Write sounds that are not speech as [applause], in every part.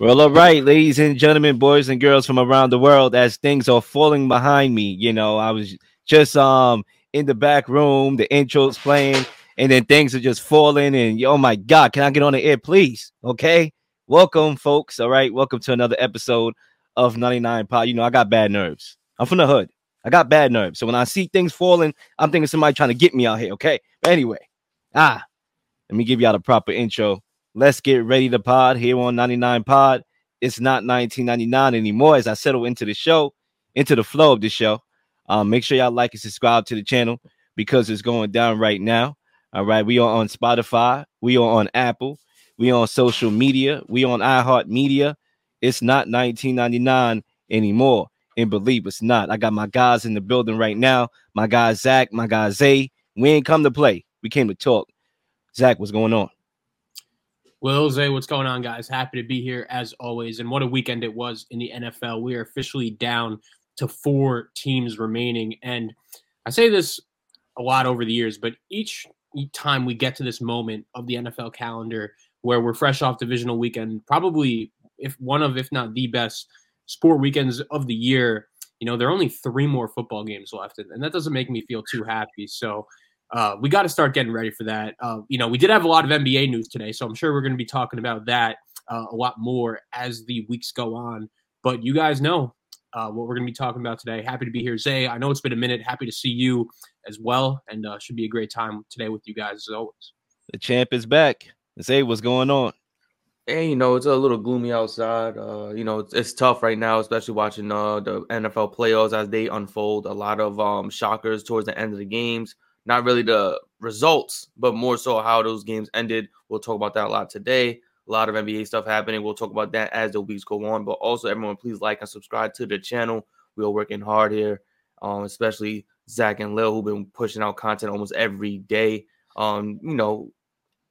Well, all right, ladies and gentlemen, boys and girls from around the world, as things are falling behind me, you know, I was just um in the back room, the intro's playing, and then things are just falling. And oh my god, can I get on the air, please? Okay, welcome, folks. All right, welcome to another episode of 99 Pod. You know, I got bad nerves. I'm from the hood. I got bad nerves. So when I see things falling, I'm thinking somebody trying to get me out here. Okay, but anyway, ah, let me give y'all the proper intro. Let's get ready to pod here on 99 Pod. It's not 1999 anymore as I settle into the show, into the flow of the show. Um, make sure y'all like and subscribe to the channel because it's going down right now. All right, we are on Spotify, we are on Apple, we on social media, we on iHeartMedia. It's not 1999 anymore. And believe it's not. I got my guys in the building right now. My guy Zac, my guy Zay. We ain't come to play. We came to talk. Zac, what's going on? Will Zay, what's going on, guys? Happy to be here as always. And what a weekend it was in the NFL. We are officially down to four teams remaining. And I say this a lot over the years, but each time we get to this moment of the NFL calendar where we're fresh off divisional weekend, probably if one of, if not the best sport weekends of the year, you know, there are only three more football games left. And that doesn't make me feel too happy. So uh, we got to start getting ready for that. Uh, you know, we did have a lot of NBA news today, so I'm sure we're going to be talking about that uh, a lot more as the weeks go on. But you guys know uh, what we're going to be talking about today. Happy to be here, Zay. I know it's been a minute. Happy to see you as well, and uh, should be a great time today with you guys as always. The champ is back. Zay, what's going on? Hey, you know, it's a little gloomy outside. Uh, you know, it's, it's tough right now, especially watching uh, the NFL playoffs as they unfold. A lot of um, shockers towards the end of the games not really the results, but more so how those games ended. We'll talk about that a lot today. A lot of NBA stuff happening. We'll talk about that as the weeks go on. But also, everyone, please like and subscribe to the channel. We are working hard here, um, especially Zac and Leel, who've been pushing out content almost every day. Um, you know,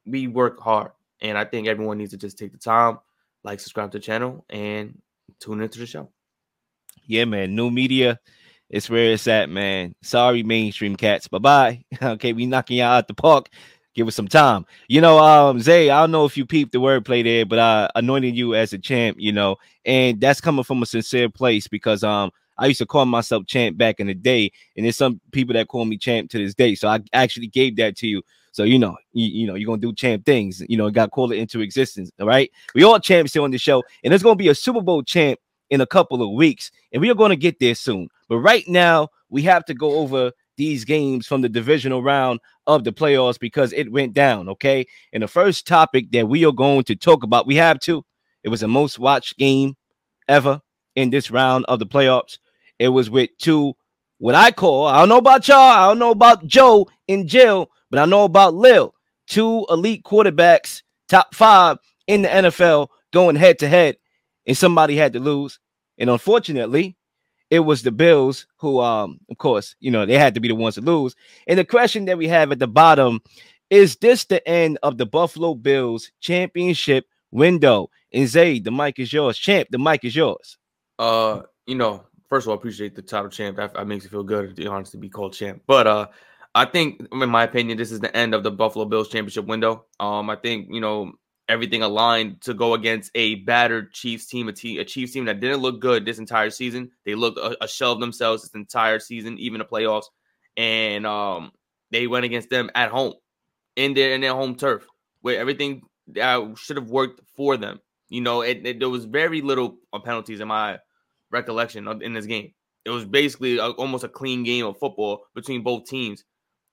we work hard, and I think everyone needs to just take the time, like, subscribe to the channel, and tune into the show. Yeah, man. New media it's where it's at, man. Sorry, mainstream cats. Bye bye. [laughs] okay, we knocking y'all out the park. Give us some time. You know, um, Zay, I don't know if you peeped the wordplay there, but I anointed you as a champ, you know, and that's coming from a sincere place because um I used to call myself champ back in the day, and there's some people that call me champ to this day. So I actually gave that to you. So you know, you, you know, you're gonna do champ things. You know, got to call it into existence. All right, we all champs here on the show, and there's gonna be a Super Bowl champ in a couple of weeks, and we are to get there soon. But right now, we have to go over these games from the divisional round of the playoffs because it went down. Okay. And the first topic that we are going to talk about, we have to, it was the most watched game ever in this round of the playoffs. It was with two, what I call, I don't know about y'all, I don't know about Joe in jail, but I know about Leel, two elite quarterbacks, top five in the NFL going head to head and somebody had to lose. And unfortunately, it was the Bills who, um, of course, you know, they had to be the ones to lose. And the question that we have at the bottom is this the end of the Buffalo Bills championship window? And Zay, the mic is yours. Champ, the mic is yours. Uh, you know, first of all, I appreciate the title champ. That, that makes me feel good, to be honest, to be called champ. But uh, I think, in my opinion, this is the end of the Buffalo Bills championship window. Um, I think you know everything aligned to go against a battered Chiefs team, a, team, a Chiefs team that didn't look good this entire season. They looked a, a shell of themselves this entire season, even the playoffs, and um, they went against them at home in their in their home turf, where everything uh, should have worked for them. You know, it, it, there was very little penalties in my recollection of, in this game. It was basically a, almost a clean game of football between both teams,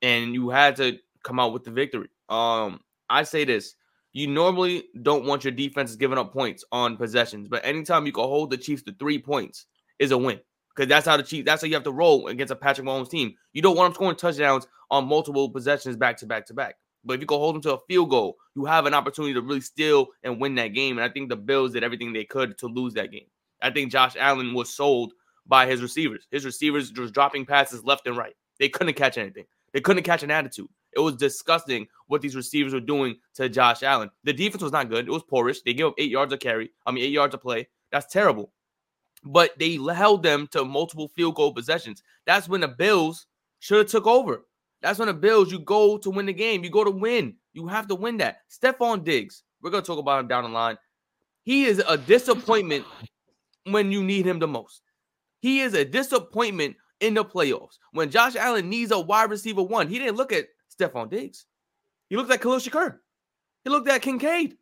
and you had to come out with the victory. Um, I say this you normally don't want your defenses giving up points on possessions, but anytime you can hold the Chiefs to three points is a win. Because that's how the Chiefs, that's how you have to roll against a Patrick Mahomes team. You don't want them scoring touchdowns on multiple possessions back to back to back. But if you can hold them to a field goal, you have an opportunity to really steal and win that game. And I think the Bills did everything they could to lose that game. I think Josh Allen was sold by his receivers. His receivers was dropping passes left and right. They couldn't catch anything. They couldn't catch an attitude. It was disgusting what these receivers were doing to Josh Allen. The defense was not good. It was poorish. They gave up eight yards of carry. I mean, eight yards of play. That's terrible. But they held them to multiple field goal possessions. That's when the Bills should have took over. That's when the Bills, you go to win the game. You go to win. You have to win that. Stefon Diggs, we're going to talk about him down the line. he is a disappointment when you need him the most. He is a disappointment in the playoffs. When Josh Allen needs a wide receiver one, he didn't look at Stefon Diggs. He looked at Khalil Shakir. He looked at Kincaid.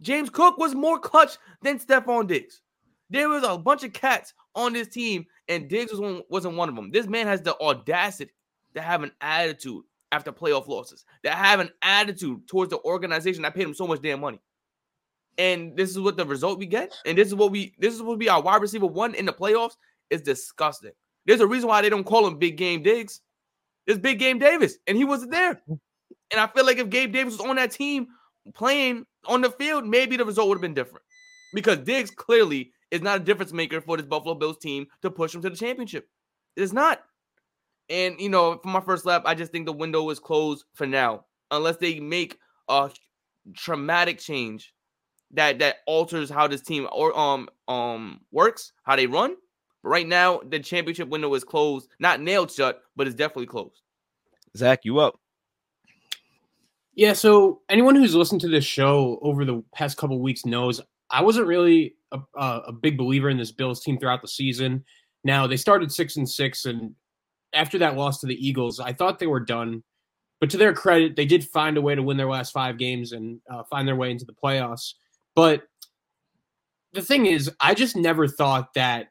James Cook was more clutch than Stefon Diggs. There was a bunch of cats on this team, and Diggs was one, wasn't one of them. This man has the audacity to have an attitude after playoff losses, that have an attitude towards the organization that paid him so much damn money. And this is what the result we get. And this is what we this is what be our wide receiver one in the playoffs. Is disgusting. There's a reason why they don't call him Big Game Diggs. It's Big Game Davis, and he wasn't there. And I feel like if Gabe Davis was on that team playing on the field, maybe the result would have been different. Because Diggs clearly is not a difference maker for this Buffalo Bills team to push them to the championship. It is not. And you know, for my first lap, I just think the window is closed for now, unless they make a traumatic change that that alters how this team or um um works, how they run. But right now, the championship window is closed, not nailed shut, but it's definitely closed. Zac, you up? Yeah. So anyone who's listened to this show over the past couple weeks knows I wasn't really a, a big believer in this Bills team throughout the season. Now they started six and six, and after that loss to the Eagles, I thought they were done. But to their credit, they did find a way to win their last five games and uh, find their way into the playoffs. But the thing is, I just never thought that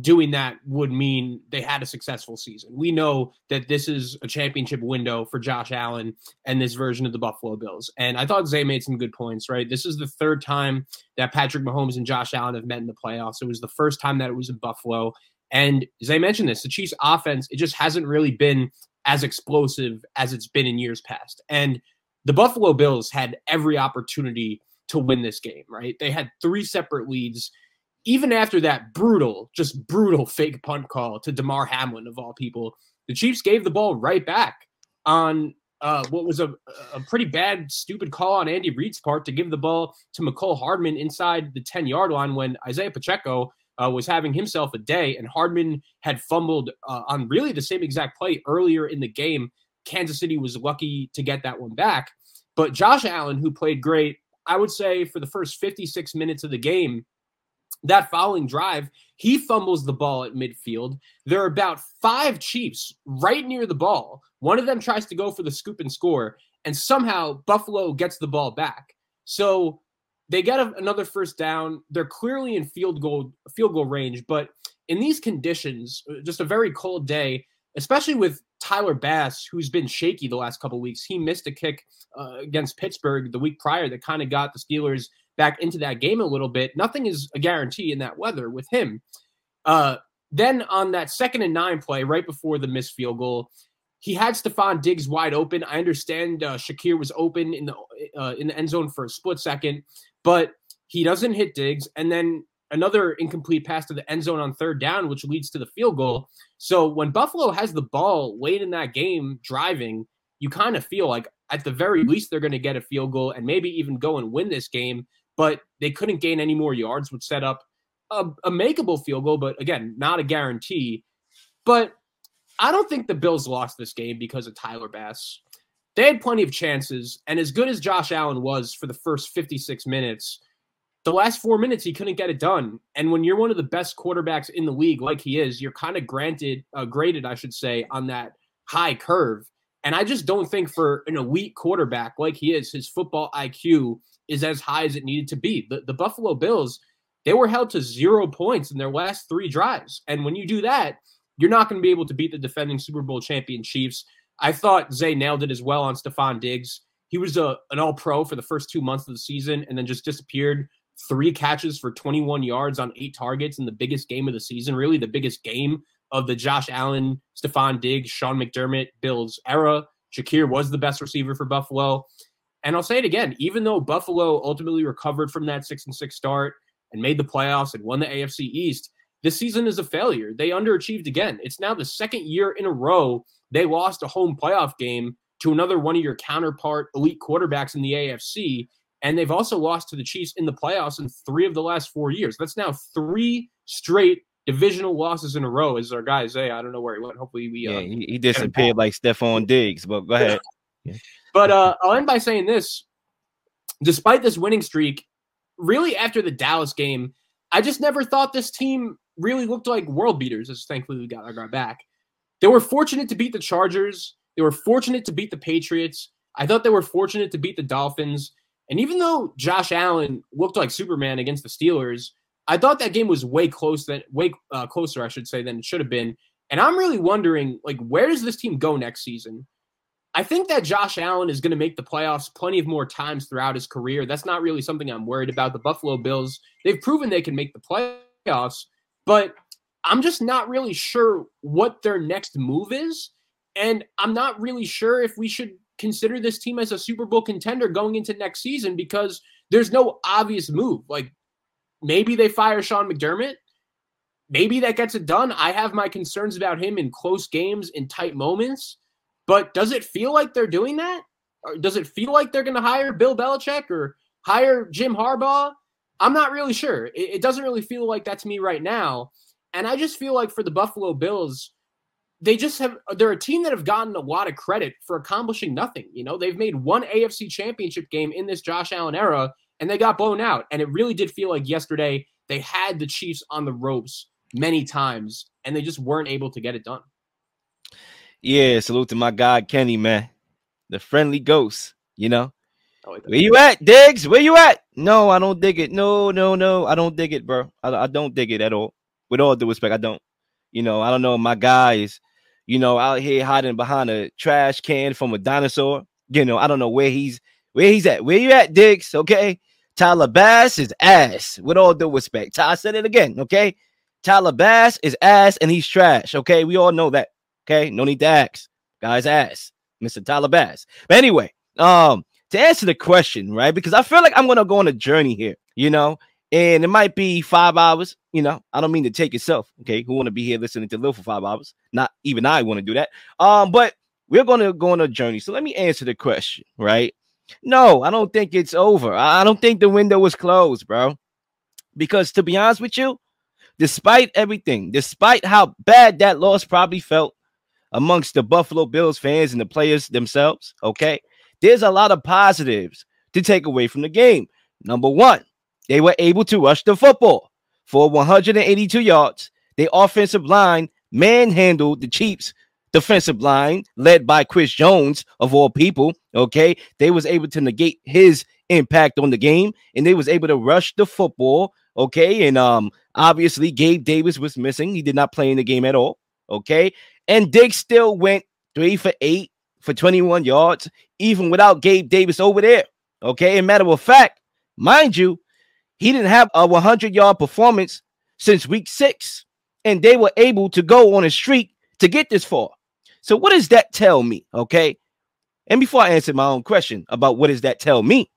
doing that would mean they had a successful season. We know that this is a championship window for Josh Allen and this version of the Buffalo Bills. And I thought Zay made some good points, right? This is the third time that Patrick Mahomes and Josh Allen have met in the playoffs. It was the first time that it was in Buffalo. And as I mentioned this, the Chiefs offense, it just hasn't really been as explosive as it's been in years past. And the Buffalo Bills had every opportunity to win this game, right? They had three separate leads. Even after that brutal, just brutal [laughs] fake punt call to Damar Hamlin, of all people, the Chiefs gave the ball right back on uh, what was a, a pretty bad, stupid call on Andy Reid's part to give the ball to Mecole Hardman inside the 10 yard line when Isaiah Pacheco uh, was having himself a day, and Hardman had fumbled uh, on really the same exact play earlier in the game. Kansas City was lucky to get that one back. But Josh Allen, who played great, I would say for the first 56 minutes of the game, that following drive, he fumbles the ball at midfield. There are about five Chiefs right near the ball. One of them tries to go for the scoop and score, and somehow Buffalo gets the ball back. So they get a, another first down. They're clearly in field goal field goal range, but in these conditions, uh, just a very cold day, especially with Tyler Bass, who's been shaky the last couple weeks. He missed a kick uh, against Pittsburgh the week prior that kind of got the Steelers back into that game a little bit. Nothing is a guarantee in that weather with him. Uh, then on that second and nine play, right before the missed field goal, he had Stefon Diggs wide open. I understand uh, Shakir was open in the uh, in the end zone for a split second, but he doesn't hit Diggs, and then another incomplete pass to the end zone on third down, which leads to the field goal. So when Buffalo has the ball late in that game driving, you kind of feel like at the very least they're going to get a field goal and maybe even go and win this game. But they couldn't gain any more yards, which set up a, a makeable field goal, but again, not a guarantee. But I don't think the Bills lost this game because of Tyler Bass. They had plenty of chances, and as good as Josh Allen was for the first 56 minutes, the last four minutes he couldn't get it done. And when you're one of the best quarterbacks in the league, like he is, you're kind of granted, uh, graded, I should say, on that high curve. And I just don't think for an elite quarterback like he is, his football IQ is as high as it needed to be. The, the Buffalo Bills, they were held to zero points in their last three drives. And when you do that, you're not going to be able to beat the defending Super Bowl champion Chiefs. I thought Zay nailed it as well on Stefon Diggs. He was a, an all pro for the first two months of the season and then just disappeared. Three catches for 21 yards on eight targets in the biggest game of the season, really the biggest game of the Josh Allen, Stefon Diggs, Sean McDermott, Bills era. Shakir was the best receiver for Buffalo. And I'll say it again, even though Buffalo ultimately recovered from that six and six start and made the playoffs and won the AFC East, this season is a failure. They underachieved again. It's now the second year in a row they lost a home playoff game to another one of your counterpart elite quarterbacks in the AFC. And they've also lost to the Chiefs in the playoffs in three of the last four years. That's now three straight divisional losses in a row, as our guy say. I don't know where he went. Hopefully, we. Yeah, uh, he, he disappeared like Stefon Diggs, but go ahead. But uh, I'll end by saying this: despite this winning streak, really after the Dallas game, I just never thought this team really looked like world beaters. As thankfully we got our back. They were fortunate to beat the Chargers. They were fortunate to beat the Patriots. I thought they were fortunate to beat the Dolphins. And even though Josh Allen looked like Superman against the Steelers, I thought that game was way close than way uh, closer, I should say, than it should have been. And I'm really wondering, like, where does this team go next season? I think that Josh Allen is going to make the playoffs plenty of more times throughout his career. That's not really something I'm worried about. The Buffalo Bills, they've proven they can make the playoffs, but I'm just not really sure what their next move is. And I'm not really sure if we should consider this team as a Super Bowl contender going into next season because there's no obvious move. Like maybe they fire Sean McDermott. Maybe that gets it done. I have my concerns about him in close games, in tight moments. But does it feel like they're doing that? Or does it feel like they're going to hire Bill Belichick or hire Jim Harbaugh? I'm not really sure. It, it doesn't really feel like that to me right now. And I just feel like for the Buffalo Bills, they just have they're a team that have gotten a lot of credit for accomplishing nothing. You know, they've made one AFC championship game in this Josh Allen era and they got blown out. And it really did feel like yesterday they had the Chiefs on the ropes many times and they just weren't able to get it done. Yeah, salute to my guy Kenny, man. The friendly ghost, you know. Like Where you at, Diggs? Where you at? No, I don't dig it. No, no, no. I don't dig it, bro. I, I don't dig it at all. With all due respect, I don't. You know, I don't know. My guy is you know, out here hiding behind a trash can from a dinosaur. You know, I don't know where he's where he's at. Where you at, Diggs? Okay. Tyler Bass is ass. With all due respect. Ty said it again. Okay. Tyler Bass is ass and he's trash. Okay. We all know that. Okay. No need to ask. Guy's ass. Mr. Tyler Bass. But anyway, um, to answer the question, right? Because I feel like I'm gonna go on a journey here, you know, and it might be five hours. You know, I don't mean to take yourself. Okay, who want to be here listening to Live for five hours? Not even I want to do that. Um, but we're gonna go on a journey. So let me answer the question, right? No, I don't think it's over. I don't think the window is closed, bro. Because to be honest with you, despite everything, despite how bad that loss probably felt amongst the Buffalo Bills fans and the players themselves, okay, there's a lot of positives to take away from the game. Number one, they were able to rush the football for 182 yards. The offensive line manhandled the Chiefs defensive line led by Chris Jones of all people, okay? They was able to negate his impact on the game and they was able to rush the football, okay? And um obviously Gabe Davis was missing. He did not play in the game at all, okay? And Diggs still went 3 for 8 for 21 yards even without Gabe Davis over there, okay? And matter of fact, mind you, he didn't have a 100 yard performance since week six, and they were able to go on a streak to get this far. So, what does that tell me? Okay. And before I answer my own question about what does that tell me,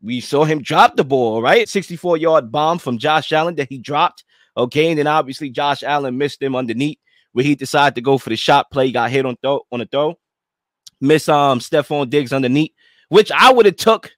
we saw him drop the ball, right? 64 yard bomb from Josh Allen that he dropped. Okay. And then obviously Josh Allen missed him underneath where he decided to go for the shot play, got hit on throw on the throw. Miss um Stefon Diggs underneath, which I would have took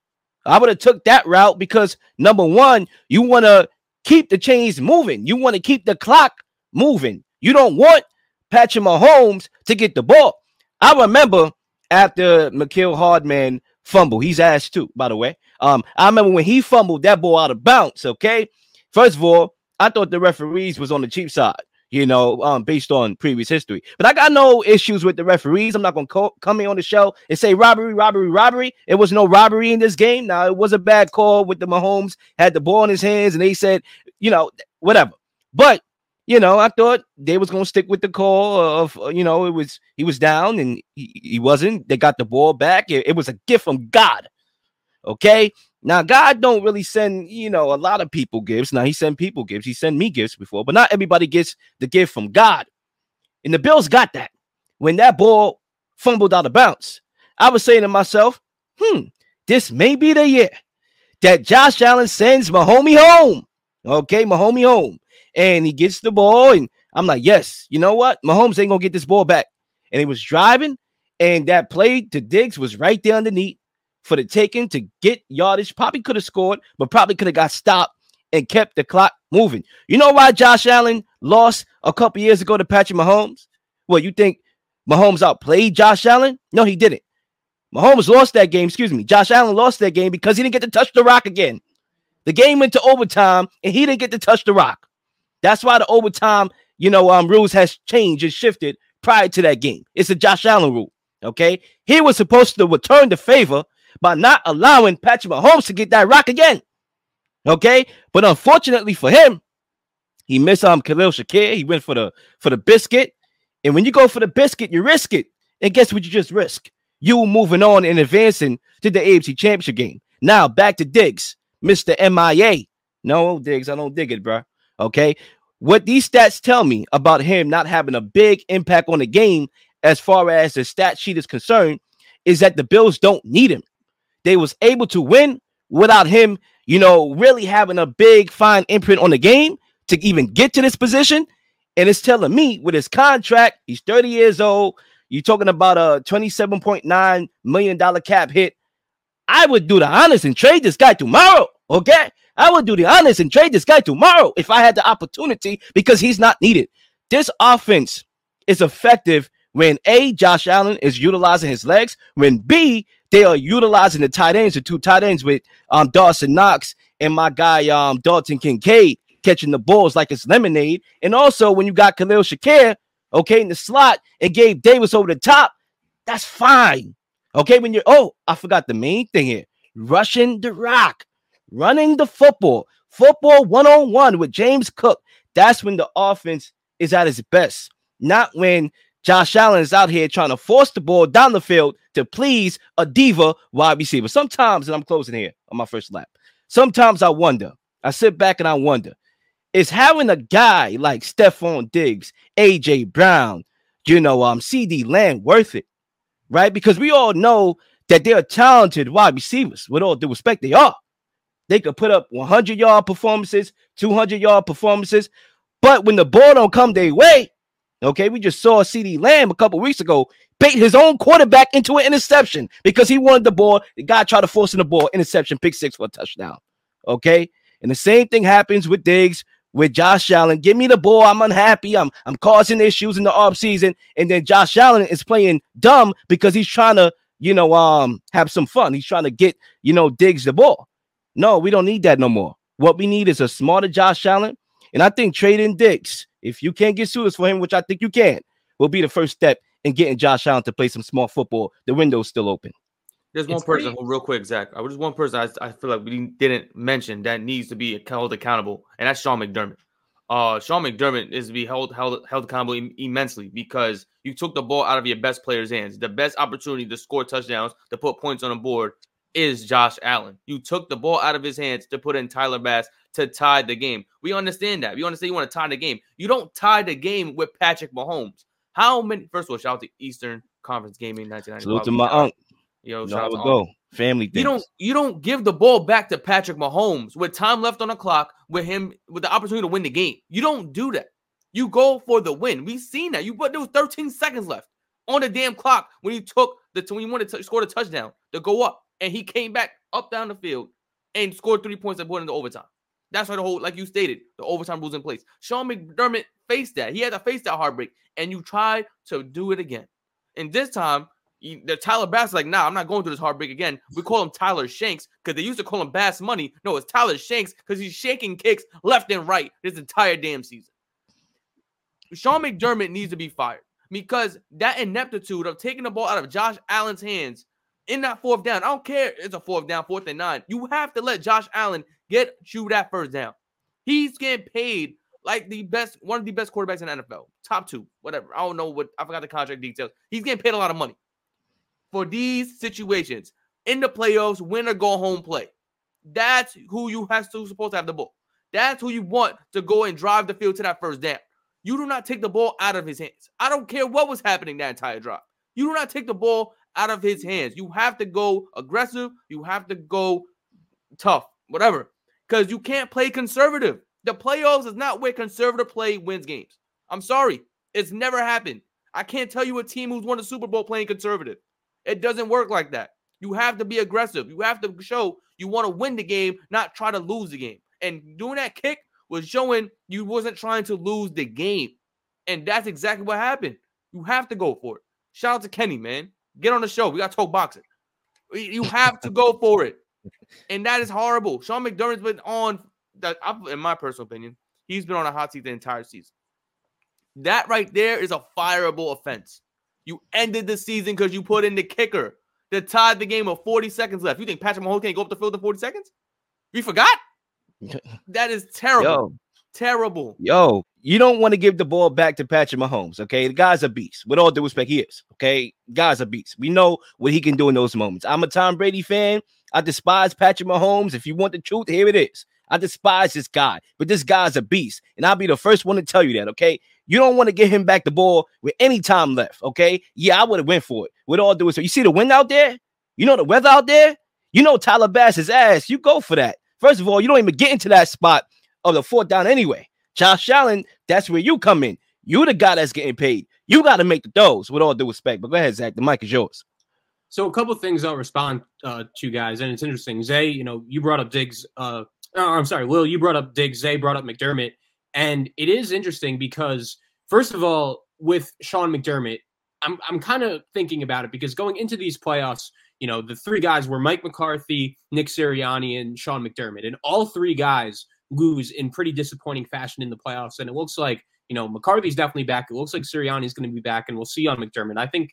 I would have took that route because number one, you want to keep the chains moving. You want to keep the clock moving. You don't want Patrick Mahomes to get the ball. I remember after Mecole Hardman fumble, he's asked too, by the way. Um, I remember when he fumbled that ball out of bounds. Okay, first of all, I thought the referees was on the cheap side you know, um, based on previous history. But I got no issues with the referees. I'm not going to co- come in on the show and say robbery, robbery, robbery. It was no robbery in this game. Now, it was a bad call with the Mahomes, had the ball in his hands, and they said, you know, whatever. But, you know, I thought they was going to stick with the call of, you know, it was, he was down and he, he wasn't. They got the ball back. It, it was a gift from God. Okay. Now, God don't really send, you know, a lot of people gifts. Now, He send people gifts. He sent me gifts before, but not everybody gets the gift from God. And the Bills got that. When that ball fumbled out of bounds, I was saying to myself, hmm, this may be the year that Josh Allen sends Mahomie home. Okay, Mahomie home. And he gets the ball. And I'm like, yes, you know what? Mahomes ain't going to get this ball back. And he was driving. And that play to Diggs was right there underneath for the taking to get yardage. Probably could have scored, but probably could have got stopped and kept the clock moving. You know why Josh Allen lost a couple years ago to Patrick Mahomes? Well, you think Mahomes outplayed Josh Allen? No, he didn't. Mahomes lost that game. Excuse me. Josh Allen lost that game because he didn't get to touch the rock again. The game went to overtime, and he didn't get to touch the rock. That's why the overtime, you know, um, rules has changed and shifted prior to that game. It's a Josh Allen rule. Okay, he was supposed to return the favor by not allowing Patrick Mahomes to get that rock again. Okay, but unfortunately for him, he missed um Khalil Shakir. He went for the for the biscuit, and when you go for the biscuit, you risk it. And guess what? You just risk you moving on and advancing to the AFC Championship game. Now back to Diggs, Mister MIA. No, Diggs, I don't dig it, bro. Okay, what these stats tell me about him not having a big impact on the game as far as the stat sheet is concerned is that the Bills don't need him. They was able to win without him, you know, really having a big fine imprint on the game to even get to this position. And it's telling me with his contract, he's 30 years old. You're talking about a $27.9 million cap hit. I would do the honors and trade this guy tomorrow. Okay. I would do the honors and trade this guy tomorrow if I had the opportunity because he's not needed. This offense is effective when A, Josh Allen is utilizing his legs, when B, they are utilizing the tight ends, the two tight ends with um Dawson Knox and my guy um Dalton Kincaid catching the balls like it's lemonade. And also when you got Khalil Shakir, okay, in the slot and Gabe Davis over the top, that's fine. Okay, when you're oh, I forgot the main thing here. Rushing the rock running the football, football one on one with James Cook. That's when the offense is at its best, not when Josh Allen is out here trying to force the ball down the field to please a diva wide receiver. Sometimes, and I'm closing here on my first lap, sometimes I wonder, I sit back and I wonder, is having a guy like Stefon Diggs, AJ Brown, you know, um, CeeDee Lamb worth it? Right? Because we all know that they're talented wide receivers. With all due respect, they are. They could put up 100 yard performances, 200 yard performances, but when the ball don't come their way, okay, we just saw CeeDee Lamb a couple weeks ago bait his own quarterback into an interception because he wanted the ball. The guy tried to force in the ball, interception, pick six for a touchdown. Okay, and the same thing happens with Diggs, with Josh Allen. Give me the ball. I'm unhappy. I'm I'm causing issues in the off season, and then Josh Allen is playing dumb because he's trying to, you know, um, have some fun. He's trying to get, you know, Diggs the ball. No, we don't need that no more. What we need is a smarter Josh Allen. And I think trading Diggs, if you can't get suitors for him, which I think you can, will be the first step in getting Josh Allen to play some small football. The window's still open. There's one it's person, pretty... real quick, Zac. I was just one person I, I, feel like we didn't mention that needs to be held accountable, and that's Sean McDermott. Uh, Sean McDermott is to be held held held accountable Im- immensely because you took the ball out of your best player's hands. The best opportunity to score touchdowns, to put points on the board, is Josh Allen. You took the ball out of his hands to put in Tyler Bass to tie the game. We understand that. We understand you want to tie the game. You don't tie the game with Patrick Mahomes. How many? First of all, shout out to Eastern Conference Gaming 1990. Salute to my uncle. Yo, shout out to go. Family things. You don't you don't give the ball back to Patrick Mahomes with time left on the clock with him with the opportunity to win the game. You don't do that. You go for the win. We've seen that. You but there was 13 seconds left on the damn clock when you took the when you wanted to score the touchdown to go up and he came back up down the field and scored three points and put into overtime. That's why the whole, like you stated, the overtime rules in place. Sean McDermott faced that. He had to face that heartbreak, and you tried to do it again. And this time, the Tyler Bass like, nah, I'm not going through this heartbreak again. We call him Tyler Shanks because they used to call him Bass Money. No, it's Tyler Shanks because he's shaking kicks left and right this entire damn season. Sean McDermott needs to be fired because that ineptitude of taking the ball out of Josh Allen's hands in that fourth down. I don't care. It's a fourth down, fourth and nine. You have to let Josh Allen get you that first down. He's getting paid like the best, one of the best quarterbacks in the NFL, top two, whatever. I don't know what I forgot the contract details. He's getting paid a lot of money for these situations in the playoffs, win or go home play. That's who you have to supposed to have the ball. That's who you want to go and drive the field to that first down. You do not take the ball out of his hands. I don't care what was happening that entire drive. You do not take the ball out of his hands. You have to go aggressive. You have to go tough, whatever, because you can't play conservative. The playoffs is not where conservative play wins games. I'm sorry. It's never happened. I can't tell you a team who's won a Super Bowl playing conservative. It doesn't work like that. You have to be aggressive. You have to show you want to win the game, not try to lose the game. And doing that kick was showing you wasn't trying to lose the game. And that's exactly what happened. You have to go for it. Shout out to Kenny, man. Get on the show. We got to talk boxing. You have to go for it. and that is horrible. Sean McDermott's been on that, in my personal opinion, he's been on a hot seat the entire season. That right there is a fireable offense. You ended the season because you put in the kicker that tied the game with 40 seconds left. You think Patrick Mahomes can't go up the field in 40 seconds? You forgot? [laughs] that is terrible. Yo, terrible. Yo, you don't want to give the ball back to Patrick Mahomes. Okay, the guy's a beast. With all due respect, he is. Okay, guy's a beast. We know what he can do in those moments. I'm a Tom Brady fan. I despise Patrick Mahomes. If you want the truth, here it is. I despise this guy, but this guy's a beast, and I'll be the first one to tell you that. Okay, you don't want to get him back the ball with any time left. Okay, yeah, I would have went for it. With all due respect, you see the wind out there. You know the weather out there. You know Tyler Bass's ass. You go for that. First of all, you don't even get into that spot of the fourth down anyway. Josh Allen, that's where you come in. You the guy that's getting paid. You got to make the throws with all due respect. But go ahead, Zac. The mic is yours. So a couple things I'll respond uh, to, guys, and it's interesting. Zay, you know, you brought up Diggs. Uh, oh, I'm sorry, Will. You brought up Diggs. Zay brought up McDermott, and it is interesting because first of all, with Sean McDermott, I'm I'm kind of thinking about it because going into these playoffs, you know, the three guys were Mike McCarthy, Nick Sirianni, and Sean McDermott, and all three guys lose in pretty disappointing fashion in the playoffs. And it looks like you know McCarthy's definitely back. It looks like Sirianni's going to be back, and we'll see on McDermott. I think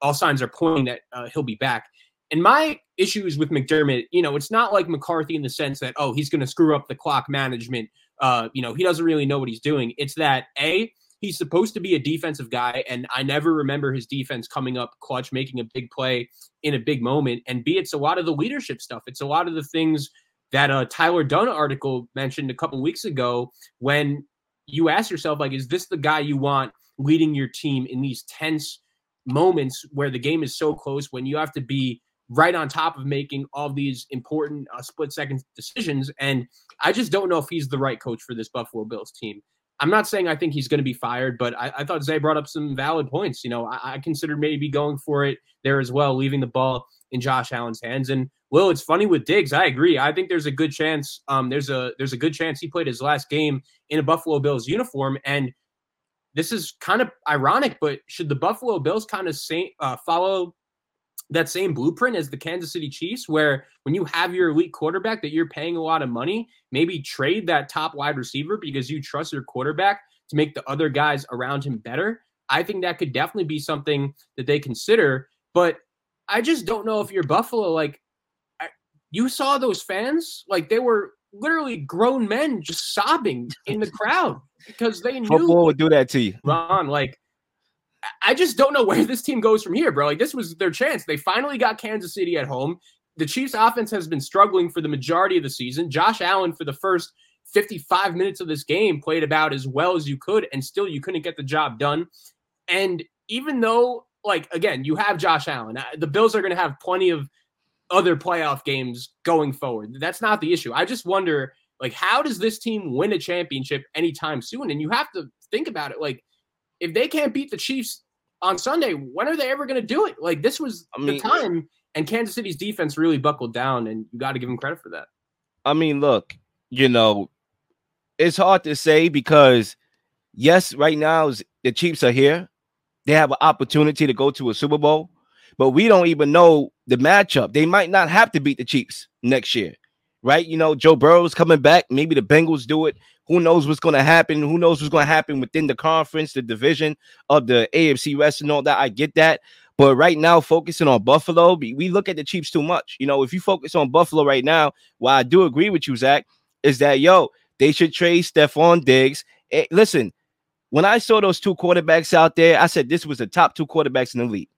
all signs are pointing that uh, he'll be back. And my issues with McDermott, you know, it's not like McCarthy in the sense that, oh, he's going to screw up the clock management. Uh, you know, he doesn't really know what he's doing. It's that, A, he's supposed to be a defensive guy, and I never remember his defense coming up clutch, making a big play in a big moment. And B, it's a lot of the leadership stuff. It's a lot of the things that a Tyler Dunne article mentioned a couple weeks ago when you ask yourself, like, is this the guy you want leading your team in these tense moments where the game is so close when you have to be right on top of making all these important uh, split second decisions. And I just don't know if he's the right coach for this Buffalo Bills team. I'm not saying I think he's going to be fired, but I, I, thought Zay brought up some valid points. You know, I, I considered maybe going for it there as well, leaving the ball in Josh Allen's hands. And Will, it's funny with Diggs. I agree. I think there's a good chance. Um, there's a there's a good chance he played his last game in a Buffalo Bills uniform, and this is kind of ironic, but should the Buffalo Bills kind of say, uh, follow that same blueprint as the Kansas City Chiefs, where when you have your elite quarterback that you're paying a lot of money, maybe trade that top wide receiver because you trust your quarterback to make the other guys around him better? I think that could definitely be something that they consider. But I just don't know if you're Buffalo, like, you saw those fans, like, they were literally grown men just sobbing in the crowd because they knew football would do that to you. Ron, like I just don't know where this team goes from here, bro. Like this was their chance. They finally got Kansas City at home. The Chiefs offense has been struggling for the majority of the season. Josh Allen for the first 55 minutes of this game played about as well as you could and still you couldn't get the job done. And even though like again, you have Josh Allen. Uh, the Bills are going to have plenty of other playoff games going forward. That's not the issue. I just wonder like, how does this team win a championship anytime soon? And you have to think about it. Like, if they can't beat the Chiefs on Sunday, when are they ever going to do it? Like, this was I mean, the time, and Kansas City's defense really buckled down, and you got to give them credit for that. I mean, look, you know, it's hard to say because, yes, right now the Chiefs are here. They have an opportunity to go to a Super Bowl, but we don't even know the matchup. They might not have to beat the Chiefs next year right? You know, Joe Burrow's coming back. Maybe the Bengals do it. Who knows what's going to happen? Who knows what's going to happen within the conference, the division of the AFC West and all that? I get that. But right now, focusing on Buffalo, we look at the Chiefs too much. You know, if you focus on Buffalo right now, while I do agree with you, Zac, is that, yo, they should trade Stefon Diggs. Hey, listen, when I saw those two quarterbacks out there, I said this was the top two quarterbacks in the league,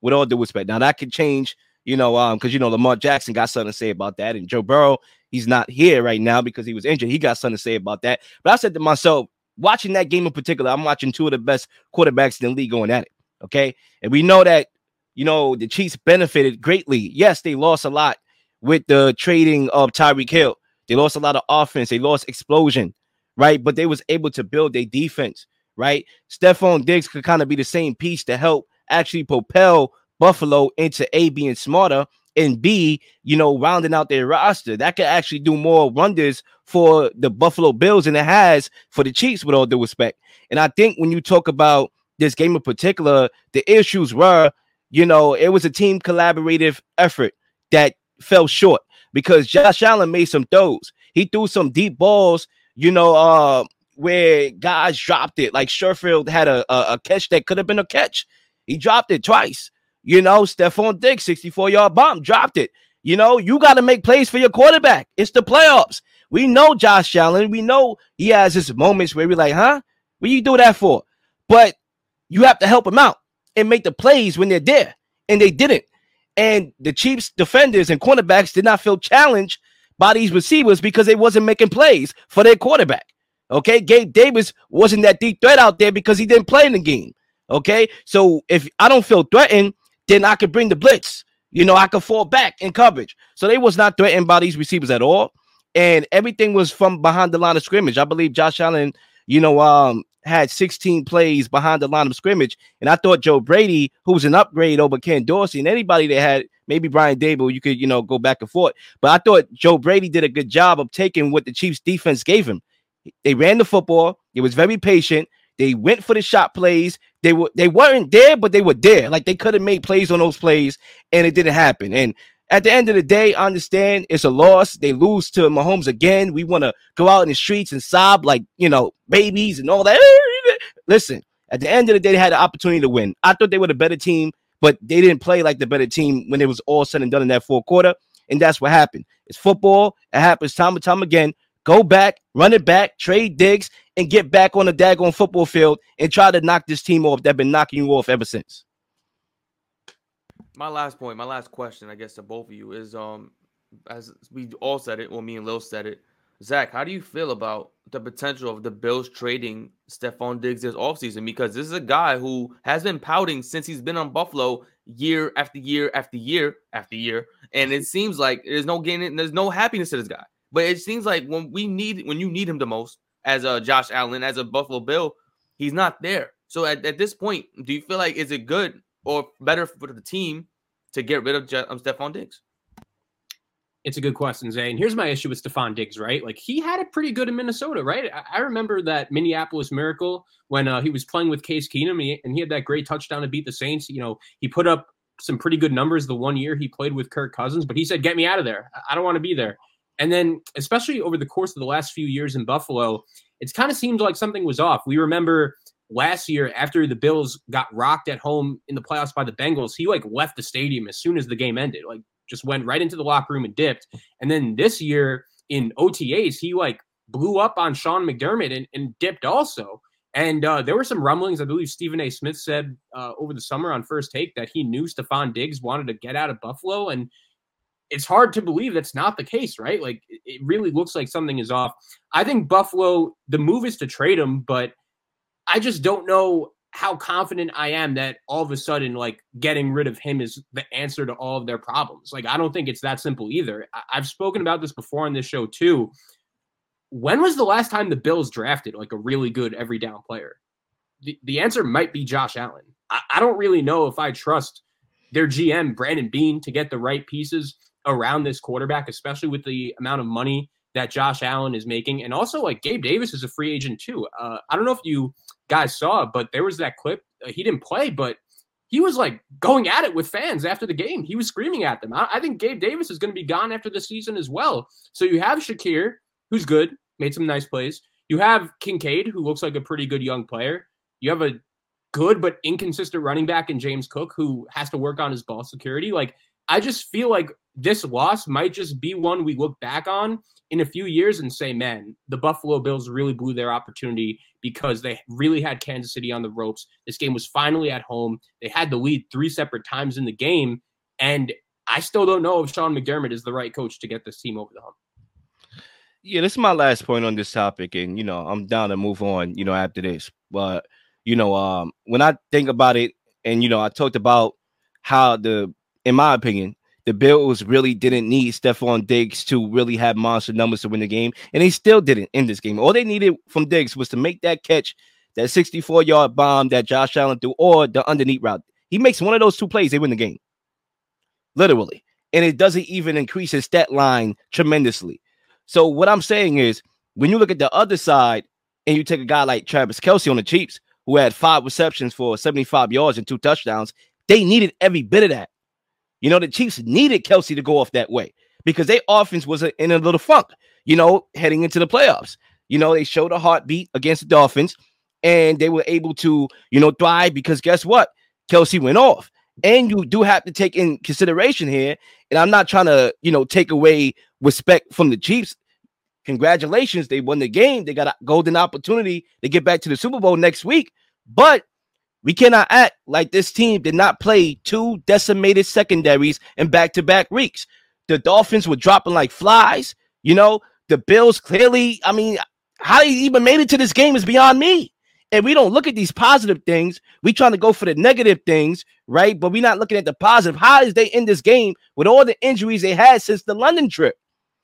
with all due respect. Now, that could change you know, um, because you know Lamar Jackson got something to say about that, and Joe Burrow, he's not here right now because he was injured. He got something to say about that. But I said to myself, watching that game in particular, I'm watching two of the best quarterbacks in the league going at it. Okay, and we know that you know the Chiefs benefited greatly. Yes, they lost a lot with the trading of Tyreek Hill. They lost a lot of offense. They lost explosion, right? But they was able to build a defense, right? Stefon Diggs could kind of be the same piece to help actually propel Buffalo into A being smarter and B, you know, rounding out their roster. That could actually do more wonders for the Buffalo Bills than it has for the Chiefs, with all due respect. And I think when you talk about this game in particular, the issues were, you know, it was a team collaborative effort that fell short because Josh Allen made some throws. He threw some deep balls, you know, uh, where guys dropped it. Like Sherfield had a, a, a catch that could have been a catch. He dropped it twice. You know, Stefon Diggs, 64 yard bomb, dropped it. You know, you got to make plays for your quarterback. It's the playoffs. We know Josh Allen. We know he has his moments where we're like, huh? What you do that for? But you have to help him out and make the plays when they're there. And they didn't. And the Chiefs defenders and cornerbacks did not feel challenged by these receivers because they wasn't making plays for their quarterback. Okay, Gabe Davis wasn't that deep threat out there because he didn't play in the game. Okay, so if I don't feel threatened, then I could bring the blitz. You know, I could fall back in coverage. So they was not threatened by these receivers at all, and everything was from behind the line of scrimmage. I believe Josh Allen, you know, um, had 16 plays behind the line of scrimmage. And I thought Joe Brady, who was an upgrade over Ken Dorsey and anybody that had maybe Brian Daboll, you could, you know, go back and forth. But I thought Joe Brady did a good job of taking what the Chiefs defense gave him. They ran the football. It was very patient. They went for the shot plays. They were they weren't there, but they were there. Like they could have made plays on those plays, and it didn't happen. And at the end of the day, I understand it's a loss. They lose to Mahomes again. We want to go out in the streets and sob like, you know, babies and all that. [laughs] Listen, at the end of the day, they had the opportunity to win. I thought they were the better team, but they didn't play like the better team when it was all said and done in that fourth quarter. And that's what happened. It's football. It happens time and time again. Go back, run it back, trade Diggs, and get back on the daggone football field and try to knock this team off that been knocking you off ever since my last point, my last question, I guess, to both of you is um, as we all said it, well, me and Leel said it. Zac, how do you feel about the potential of the Bills trading Stefon Diggs this offseason? Because this is a guy who has been pouting since he's been on Buffalo year after year after year after year. And it seems like there's no gain, there's no happiness to this guy. But it seems like when we need when you need him the most, as a Josh Allen, as a Buffalo Bill, he's not there. So at, at this point, do you feel like is it good or better for the team to get rid of Je- um, Stefon Diggs? It's a good question, Zay. And here's my issue with Stefon Diggs, right? Like he had it pretty good in Minnesota, right? I, I remember that Minneapolis Miracle when uh, he was playing with Case Keenum and he, and he had that great touchdown to beat the Saints. You know, he put up some pretty good numbers the one year he played with Kirk Cousins, but he said, "Get me out of there. I don't want to be there." And then, especially over the course of the last few years in Buffalo, it's kind of seemed like something was off. We remember last year after the Bills got rocked at home in the playoffs by the Bengals, he like left the stadium as soon as the game ended. Like just went right into the locker room and dipped. And then this year in OTAs, he like blew up on Sean McDermott and, and dipped also. And uh, there were some rumblings. I believe Stephen A. Smith said uh, over the summer on First Take that he knew Stefon Diggs wanted to get out of Buffalo. And it's hard to believe that's not the case, right? Like it really looks like something is off. I think Buffalo, the move is to trade him, but – I just don't know how confident I am that all of a sudden, like getting rid of him is the answer to all of their problems. Like, I don't think it's that simple either. I- have spoken about this before on this show too. When was the last time the Bills drafted like a really good every down player? The, the answer might be Josh Allen. I, I don't really know if I trust their GM, Brandon Beane, to get the right pieces around this quarterback, especially with the amount of money that Josh Allen is making. And also, like Gabe Davis is a free agent too. Uh, I don't know if you guys saw, but there was that clip. Uh, he didn't play, but he was like going at it with fans after the game. He was screaming at them. I, I think Gabe Davis is going to be gone after the season as well. So you have Shakir, who's good, made some nice plays. You have Kincaid, who looks like a pretty good young player. You have a good but inconsistent running back in James Cook, who has to work on his ball security. Like, I just feel like this loss might just be one we look back on in a few years and say, man, the Buffalo Bills really blew their opportunity because they really had Kansas City on the ropes. This game was finally at home. They had the lead three separate times in the game. And I still don't know if Sean McDermott is the right coach to get this team over the hump. Yeah, this is my last point on this topic. And, you know, I'm down to move on, you know, after this. But, you know, um, when I think about it, and, you know, I talked about how the, in my opinion, the Bills really didn't need Stefon Diggs to really have monster numbers to win the game, and they still didn't in this game. All they needed from Diggs was to make that catch, that 64 yard bomb that Josh Allen threw, or the underneath route. He makes one of those two plays, they win the game. Literally. And it doesn't even increase his stat line tremendously. So, what I'm saying is, when you look at the other side and you take a guy like Travis Kelce on the Chiefs, who had five receptions for 75 yards and two touchdowns, they needed every bit of that. You know, the Chiefs needed Kelce to go off that way because their offense was in a little funk, you know, heading into the playoffs. You know, they showed a heartbeat against the Dolphins and they were able to, you know, thrive because guess what? Kelce went off. And you do have to take in consideration here, and I'm not trying to, you know, take away respect from the Chiefs. Congratulations, they won the game. They got a golden opportunity to get back to the Super Bowl next week. But we cannot act like this team did not play two decimated secondaries in back-to-back weeks. The Dolphins were dropping like flies. You know, the Bills clearly, I mean, how they even made it to this game is beyond me. And we don't look at these positive things. We trying to go for the negative things, right? But we're not looking at the positive. How is they in this game with all the injuries they had since the London trip?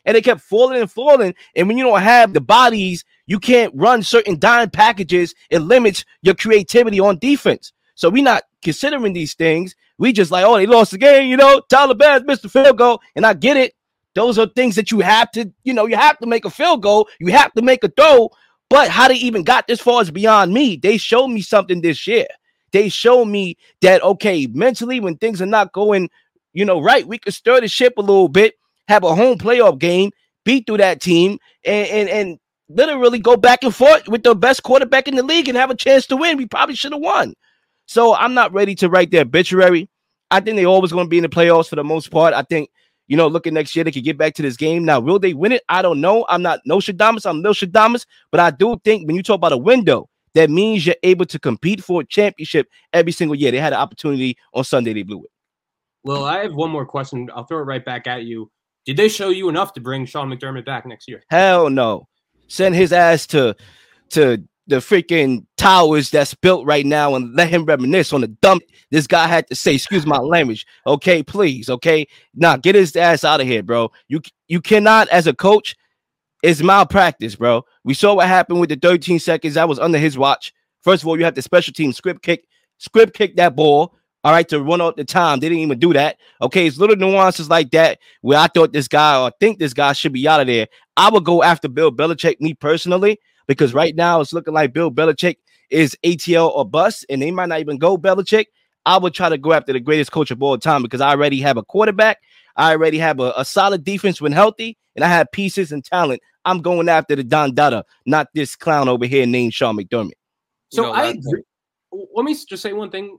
And they kept falling and falling. And when you don't have the bodies, you can't run certain dime packages. It limits your creativity on defense. So we're not considering these things. We just like, oh, they lost the game, you know. Tyler Bass missed the field goal, and I get it. Those are things that you have to, you know, you have to make a field goal. You have to make a throw. But how they even got this far is beyond me. They showed me something this year. They showed me that okay, mentally, when things are not going, you know, right, we could stir the ship a little bit, have a home playoff game, beat through that team, and and, and literally go back and forth with the best quarterback in the league and have a chance to win. We probably should have won. So I'm not ready to write their obituary. I think they always going to be in the playoffs for the most part. I think you know, looking next year, they could get back to this game. Now, will they win it? I don't know. I'm not Nostradamus. I'm Nostradamus, but I do think when you talk about a window, that means you're able to compete for a championship every single year. They had an opportunity on Sunday, they blew it. Well, I have one more question. I'll throw it right back at you. Did they show you enough to bring Sean McDermott back next year? Hell no. Send his ass to to the freaking towers that's built right now and let him reminisce on the dump this guy had to say. Excuse my language. Okay, please. Okay. Now get his ass out of here, bro. You you cannot, as a coach, it's malpractice, bro. We saw what happened with the 13 seconds that was under his watch. First of all, you have the special team script kick, script kick that ball. All right, to run out the time. They didn't even do that. Okay, it's little nuances like that where I thought this guy or think this guy should be out of there. I would go after Bill Belichick, me personally, because right now it's looking like Bill Belichick is ATL or bust, and they might not even go Belichick. I would try to go after the greatest coach of all time because I already have a quarterback. I already have a, a solid defense when healthy, and I have pieces and talent. I'm going after the Don Dada, not this clown over here named Sean McDermott. So you know, I agree. Let me just say one thing.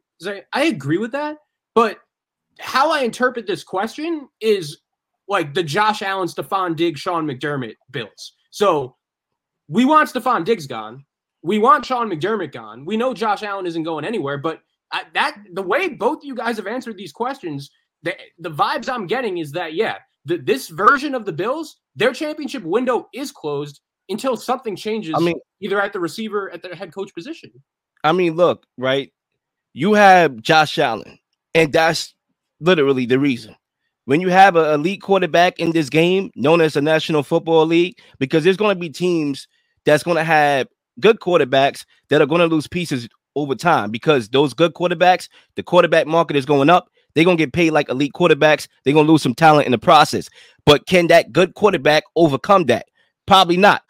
I agree with that, but how I interpret this question is like the Josh Allen, Stefon Diggs, Sean McDermott bills. So we want Stefon Diggs gone. We want Sean McDermott gone. We know Josh Allen isn't going anywhere, but I, that the way both you guys have answered these questions, the, the vibes I'm getting is that yeah, the, this version of the Bills, their championship window is closed until something changes. I mean, either at the receiver, at the head coach position. I mean, look, right? You have Josh Allen, and that's literally the reason when you have an elite quarterback in this game, known as the National Football League, because there's going to be teams that's going to have good quarterbacks that are going to lose pieces over time because those good quarterbacks, the quarterback market is going up. They're going to get paid like elite quarterbacks. They're going to lose some talent in the process. But can that good quarterback overcome that? Probably not.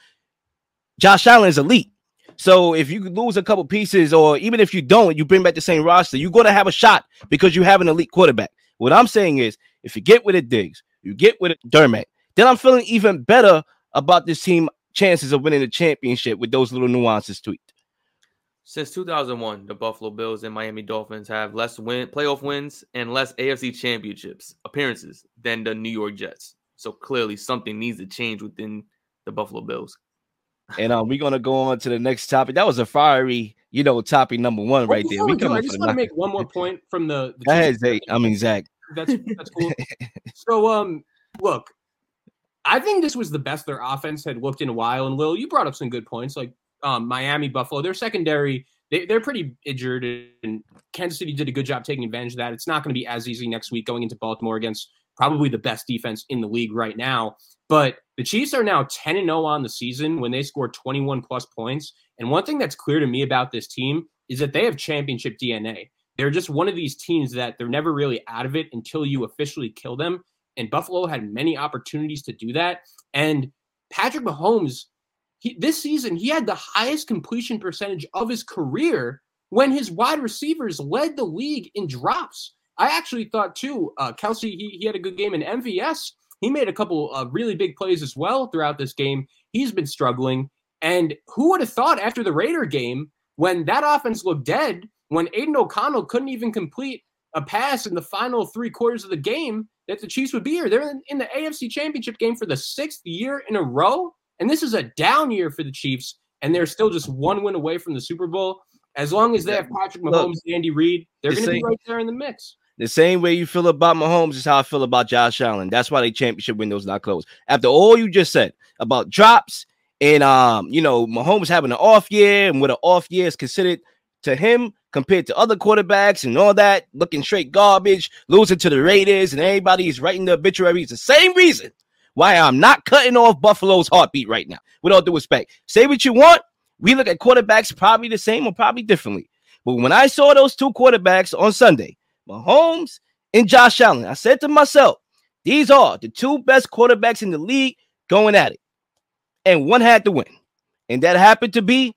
Josh Allen is elite. So if you lose a couple pieces, or even if you don't, you bring back the same roster, you're going to have a shot because you have an elite quarterback. What I'm saying is, if you get with it, Diggs, you get with it, Dermot, then I'm feeling even better about this team chances of winning the championship with those little nuances tweaked. Since 2001, the Buffalo Bills and Miami Dolphins have less win playoff wins and less AFC championships appearances than the New York Jets. So clearly, something needs to change within the Buffalo Bills. And uh, we're gonna go on to the next topic. That was a fiery, you know, topic number one right there. We, I just want to make one more point from the. the Go ahead. I mean, Zac. That's that's cool. [laughs] so, um, look, I think this was the best their offense had looked in a while. And Will, you brought up some good points, like um, Miami, Buffalo. Their secondary, they, they're pretty injured, and Kansas City did a good job taking advantage of that. It's not going to be as easy next week going into Baltimore against probably the best defense in the league right now. But the Chiefs are now 10 and 0 on the season when they score 21 plus points. And one thing that's clear to me about this team is that they have championship DNA. They're just one of these teams that they're never really out of it until you officially kill them. And Buffalo had many opportunities to do that. And Patrick Mahomes, he, this season, he had the highest completion percentage of his career when his wide receivers led the league in drops. I actually thought too, uh, Kelce, he, he had a good game in MVS. He made a couple of really big plays as well throughout this game. He's been struggling. And who would have thought after the Raider game, when that offense looked dead, when Aidan O'Connell couldn't even complete a pass in the final three quarters of the game, that the Chiefs would be here. They're in, the AFC Championship game for the sixth year in a row. And this is a down year for the Chiefs. And they're still just one win away from the Super Bowl. As long as they have Patrick Mahomes, Look, Andy Reid, they're going to be right there in the mix. The same way you feel about Mahomes is how I feel about Josh Allen. That's why the championship window's not closed. After all you just said about drops and um, you know, Mahomes having an off year and what an off year is considered to him compared to other quarterbacks and all that, looking straight garbage, losing to the Raiders, and everybody's writing the obituaries. The same reason why I'm not cutting off Buffalo's heartbeat right now. With all due respect, say what you want. We look at quarterbacks probably the same or probably differently. But when I saw those two quarterbacks on Sunday, Mahomes and Josh Allen. I said to myself, these are the two best quarterbacks in the league going at it. And one had to win. And that happened to be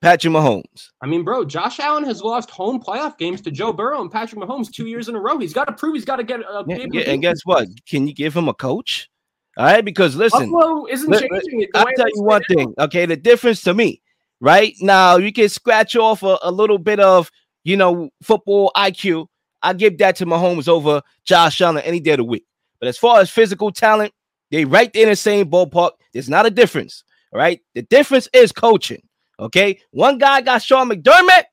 Patrick Mahomes. I mean, bro, Josh Allen has lost home playoff games to Joe Burrow and Patrick Mahomes two years in a row. He's got to prove he's got to get a yeah, yeah, and guess what? Can you give him a coach? All right, because listen, Buffalo isn't changing it. I'll tell you one thing. Okay, the difference to me, right now, you can scratch off a, a little bit of you know football IQ I give that to Mahomes over Josh Allen any day of the week. But as far as physical talent, they right there in the same ballpark. There's not a difference. Right. The difference is coaching. Okay. One guy got Sean McDermott.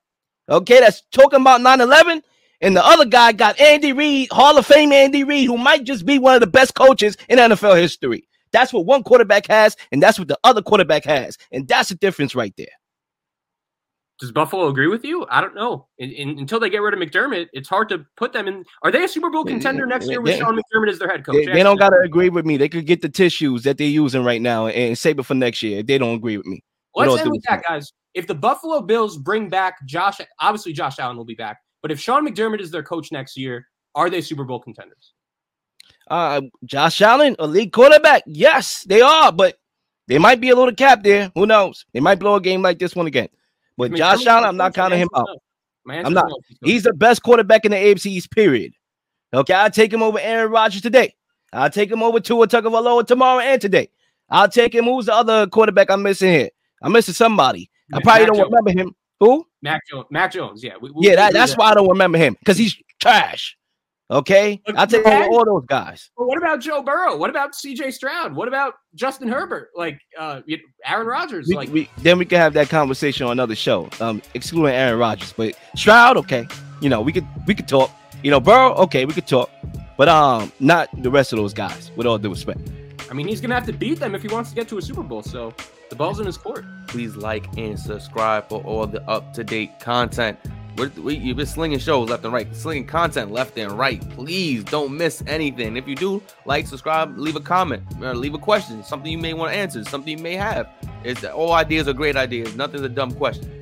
Okay. That's talking about 9 11. And the other guy got Andy Reid, Hall of Fame Andy Reid, who might just be one of the best coaches in NFL history. That's what one quarterback has, and that's what the other quarterback has. And that's the difference right there. Does Buffalo agree with you? I don't know. In, in, until they get rid of McDermott, it's hard to put them in. Are they a Super Bowl contender next year with Sean McDermott as their head coach? They, they don't got to agree with me. They could get the tissues that they're using right now and save it for next year. If they don't agree with me. Let's end with that, guys. If the Buffalo Bills bring back Josh, obviously Josh Allen will be back. But if Sean McDermott is their coach next year, are they Super Bowl contenders? Uh, Josh Allen, a league quarterback. Yes, they are, but they might be a little cap there. Who knows? They might blow a game like this one again. But I mean, Josh Allen, I'm not counting him out. I'm not. He's the best quarterback in the AFC East, period. Okay, I'll take him over Aaron Rodgers today. I'll take him over Tua Tagovailoa tomorrow and today. I'll take him. Who's the other quarterback I'm missing here? I'm missing somebody. I probably Mac don't Jones. remember him. Who? Mac Jones. Mac Jones. Yeah. We, we, yeah, that, that's that. why I don't remember him because he's trash. Okay, I'll take over all those guys. But what about Joe Burrow? What about C.J. Stroud? What about Justin Herbert? Like uh, Aaron Rodgers? We, like we, then we can have that conversation on another show, um, excluding Aaron Rodgers. But Stroud, okay, you know we could we could talk. You know Burrow, okay, we could talk, but um, not the rest of those guys. With all due respect. I mean, he's gonna have to beat them if he wants to get to a Super Bowl. So the ball's in his court. Please like and subscribe for all the up to date content. We're, we, you've been slinging shows left and right, slinging content left and right. Please don't miss anything. If you do, like, subscribe, leave a comment, leave a question, something you may want to answer, something you may have. It's all ideas are great ideas. Nothing's a dumb question.